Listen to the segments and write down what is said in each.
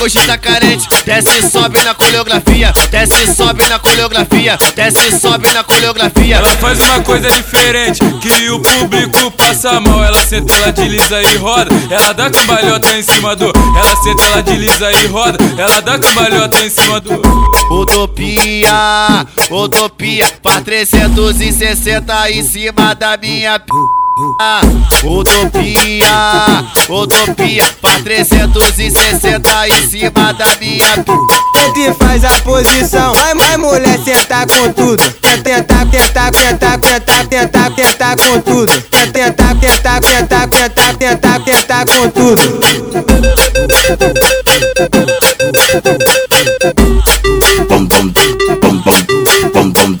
hoje tá carente, desce e sobe na coreografia, desce e sobe na coreografia, desce e sobe na coreografia. Ela faz uma coisa diferente, que o público passa mal. Ela senta, ela desliza e roda. Ela dá cambalhota em cima do. Ela senta, ela desliza e roda. Ela dá cambalhota em cima do. Utopia, utopia, faz 360 em cima da minha p. Utopia, utopia, faz 360 em cima da minha. Ele faz a posição, vai mais mulher sentar com tudo. Quer tentar, tentar, tentar, tentar, tentar, tentar com tudo. Quer tentar, tentar, tentar, tentar, tentar, tentar com tudo. Bum bum bum bum bum bum.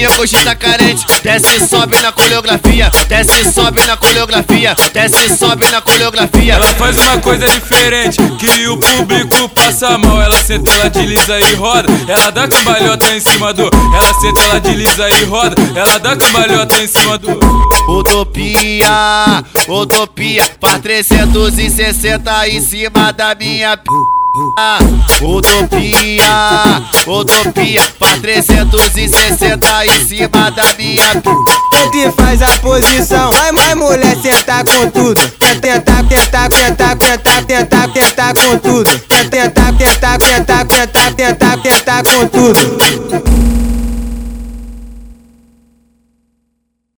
novinha hoje tá carente, desce e sobe na coreografia, desce e sobe na coreografia, desce e sobe na coreografia. Ela faz uma coisa diferente, que o público passa mal. Ela senta, ela desliza e roda. Ela dá cambalhota em cima do. Ela senta, ela desliza e roda. Ela dá cambalhota em cima do. Utopia, utopia, faz 360 em cima da minha p. Utopia, utopia, faz 360 em cima da minha. Ele faz a posição, vai mais mulher sentar com tudo. Quer tentar, tentar, tentar, tentar, tentar, tentar com tudo. Quer tentar, tentar, tentar, tentar, tentar, tentar com tudo.